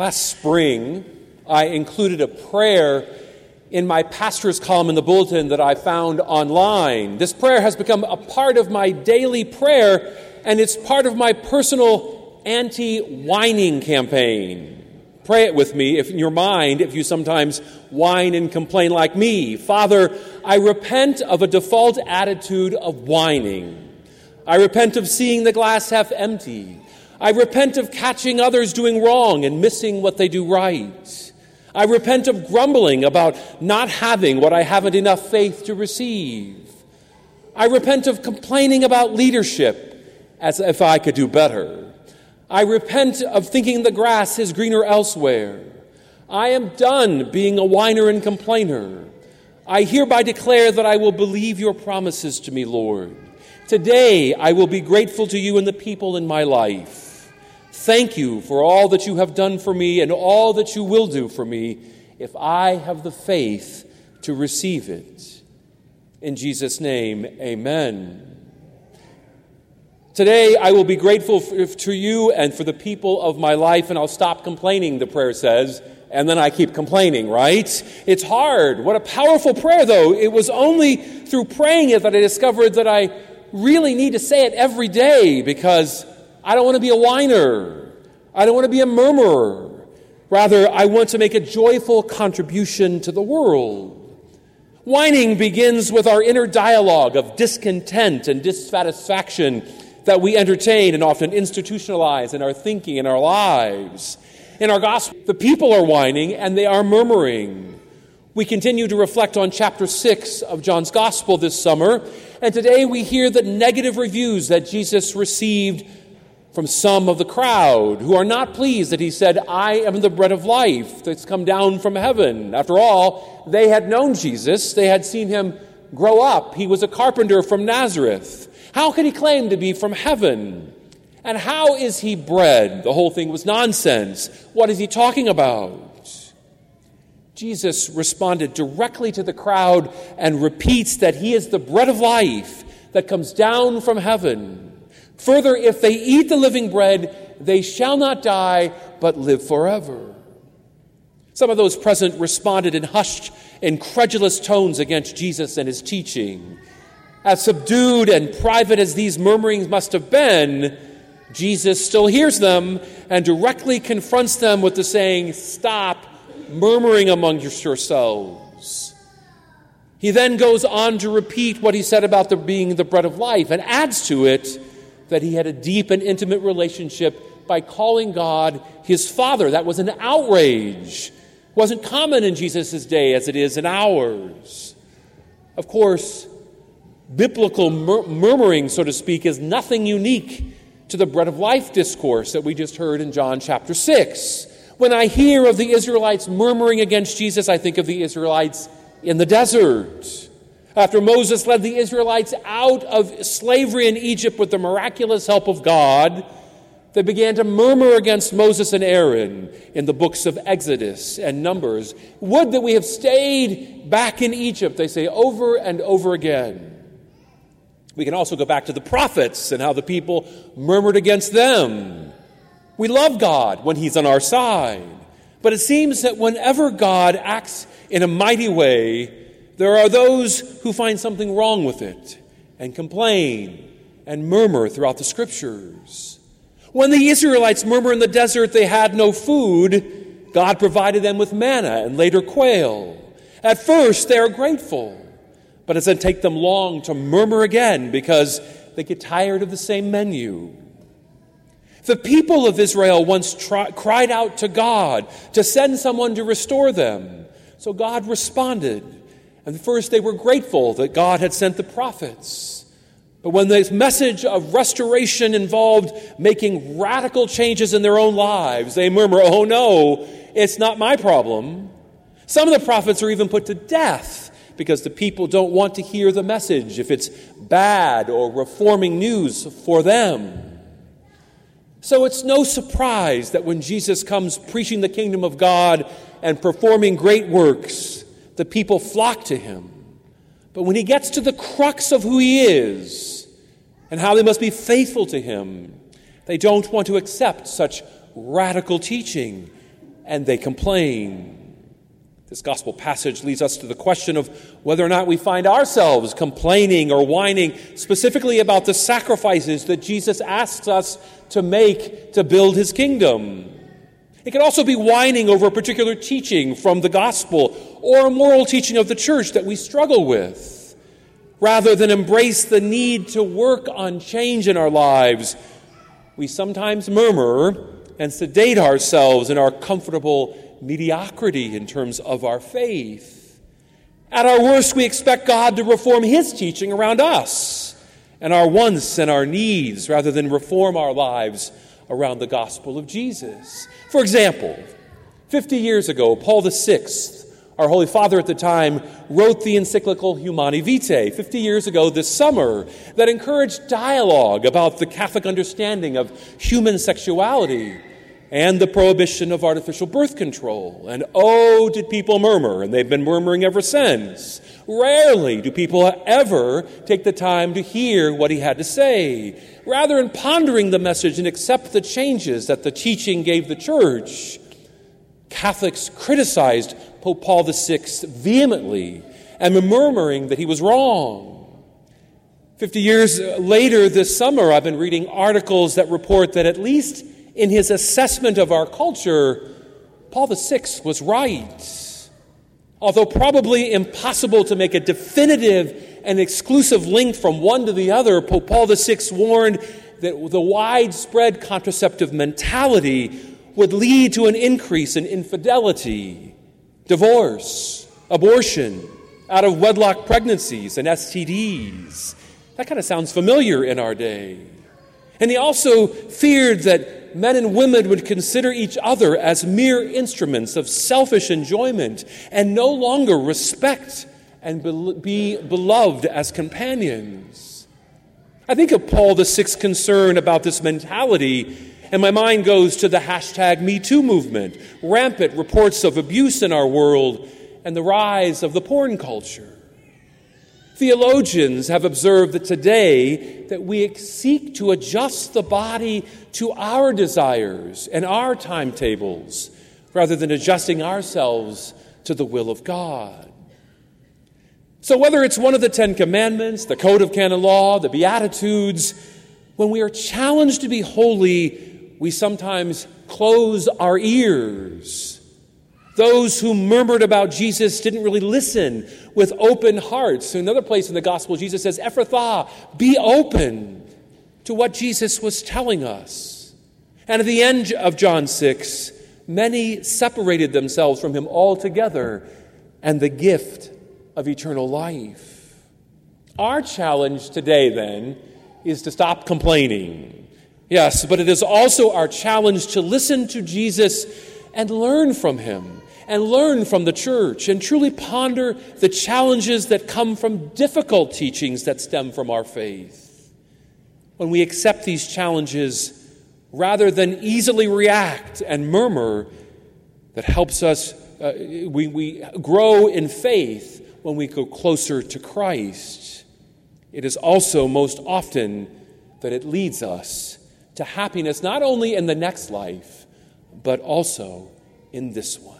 Last spring, I included a prayer in my pastor's column in the bulletin that I found online. This prayer has become a part of my daily prayer, and it's part of my personal anti whining campaign. Pray it with me if in your mind if you sometimes whine and complain like me. Father, I repent of a default attitude of whining. I repent of seeing the glass half empty. I repent of catching others doing wrong and missing what they do right. I repent of grumbling about not having what I haven't enough faith to receive. I repent of complaining about leadership as if I could do better. I repent of thinking the grass is greener elsewhere. I am done being a whiner and complainer. I hereby declare that I will believe your promises to me, Lord. Today I will be grateful to you and the people in my life. Thank you for all that you have done for me and all that you will do for me if I have the faith to receive it. In Jesus' name, amen. Today, I will be grateful to you and for the people of my life, and I'll stop complaining, the prayer says, and then I keep complaining, right? It's hard. What a powerful prayer, though. It was only through praying it that I discovered that I really need to say it every day because I don't want to be a whiner. I don't want to be a murmurer. Rather, I want to make a joyful contribution to the world. Whining begins with our inner dialogue of discontent and dissatisfaction that we entertain and often institutionalize in our thinking and our lives. In our gospel, the people are whining and they are murmuring. We continue to reflect on chapter 6 of John's gospel this summer, and today we hear the negative reviews that Jesus received from some of the crowd who are not pleased that he said, I am the bread of life that's come down from heaven. After all, they had known Jesus, they had seen him grow up. He was a carpenter from Nazareth. How can he claim to be from heaven? And how is he bread? The whole thing was nonsense. What is he talking about? Jesus responded directly to the crowd and repeats that he is the bread of life that comes down from heaven. Further, if they eat the living bread, they shall not die, but live forever. Some of those present responded in hushed, incredulous tones against Jesus and his teaching. As subdued and private as these murmurings must have been, Jesus still hears them and directly confronts them with the saying, Stop murmuring among yourselves. He then goes on to repeat what he said about the being the bread of life and adds to it that he had a deep and intimate relationship by calling God his Father. That was an outrage. It wasn't common in Jesus' day as it is in ours. Of course, biblical mur- murmuring, so to speak, is nothing unique to the bread of life discourse that we just heard in John chapter 6. When I hear of the Israelites murmuring against Jesus, I think of the Israelites in the desert. After Moses led the Israelites out of slavery in Egypt with the miraculous help of God, they began to murmur against Moses and Aaron in the books of Exodus and Numbers. Would that we have stayed back in Egypt, they say over and over again. We can also go back to the prophets and how the people murmured against them. We love God when He's on our side. But it seems that whenever God acts in a mighty way, there are those who find something wrong with it and complain and murmur throughout the scriptures. When the Israelites murmur in the desert they had no food, God provided them with manna and later quail. At first, they are grateful, but it doesn't take them long to murmur again because they get tired of the same menu. The people of Israel once tri- cried out to God to send someone to restore them. So God responded and first, they were grateful that God had sent the prophets. But when this message of restoration involved making radical changes in their own lives, they murmur, Oh no, it's not my problem. Some of the prophets are even put to death because the people don't want to hear the message if it's bad or reforming news for them. So it's no surprise that when Jesus comes preaching the kingdom of God and performing great works, the people flock to him. But when he gets to the crux of who he is and how they must be faithful to him, they don't want to accept such radical teaching. and they complain. This gospel passage leads us to the question of whether or not we find ourselves complaining or whining specifically about the sacrifices that Jesus asks us to make to build his kingdom. It can also be whining over a particular teaching from the gospel or a moral teaching of the church that we struggle with, rather than embrace the need to work on change in our lives. We sometimes murmur and sedate ourselves in our comfortable mediocrity in terms of our faith. At our worst, we expect God to reform His teaching around us and our wants and our needs rather than reform our lives around the gospel of Jesus. For example, 50 years ago, Paul VI, our Holy Father at the time, wrote the encyclical Humanae Vitae 50 years ago this summer that encouraged dialogue about the Catholic understanding of human sexuality and the prohibition of artificial birth control. And oh, did people murmur, and they've been murmuring ever since. Rarely do people ever take the time to hear what he had to say. Rather than pondering the message and accept the changes that the teaching gave the church, Catholics criticized Pope Paul VI vehemently and murmuring that he was wrong. Fifty years later this summer, I've been reading articles that report that at least in his assessment of our culture, Paul VI was right. Although probably impossible to make a definitive and exclusive link from one to the other, Pope Paul VI warned that the widespread contraceptive mentality would lead to an increase in infidelity, divorce, abortion, out of wedlock pregnancies, and STDs. That kind of sounds familiar in our day. And he also feared that men and women would consider each other as mere instruments of selfish enjoyment and no longer respect and be beloved as companions. I think of Paul the VI's concern about this mentality, and my mind goes to the hashtag MeToo movement, rampant reports of abuse in our world, and the rise of the porn culture. Theologians have observed that today that we seek to adjust the body to our desires and our timetables rather than adjusting ourselves to the will of God. So whether it's one of the 10 commandments, the code of canon law, the beatitudes, when we are challenged to be holy, we sometimes close our ears those who murmured about Jesus didn't really listen with open hearts. In another place in the gospel, Jesus says, Ephphatha, be open to what Jesus was telling us. And at the end of John 6, many separated themselves from him altogether and the gift of eternal life. Our challenge today, then, is to stop complaining. Yes, but it is also our challenge to listen to Jesus and learn from him and learn from the church and truly ponder the challenges that come from difficult teachings that stem from our faith. When we accept these challenges, rather than easily react and murmur, that helps us, uh, we, we grow in faith when we go closer to Christ. It is also most often that it leads us to happiness, not only in the next life, but also in this one.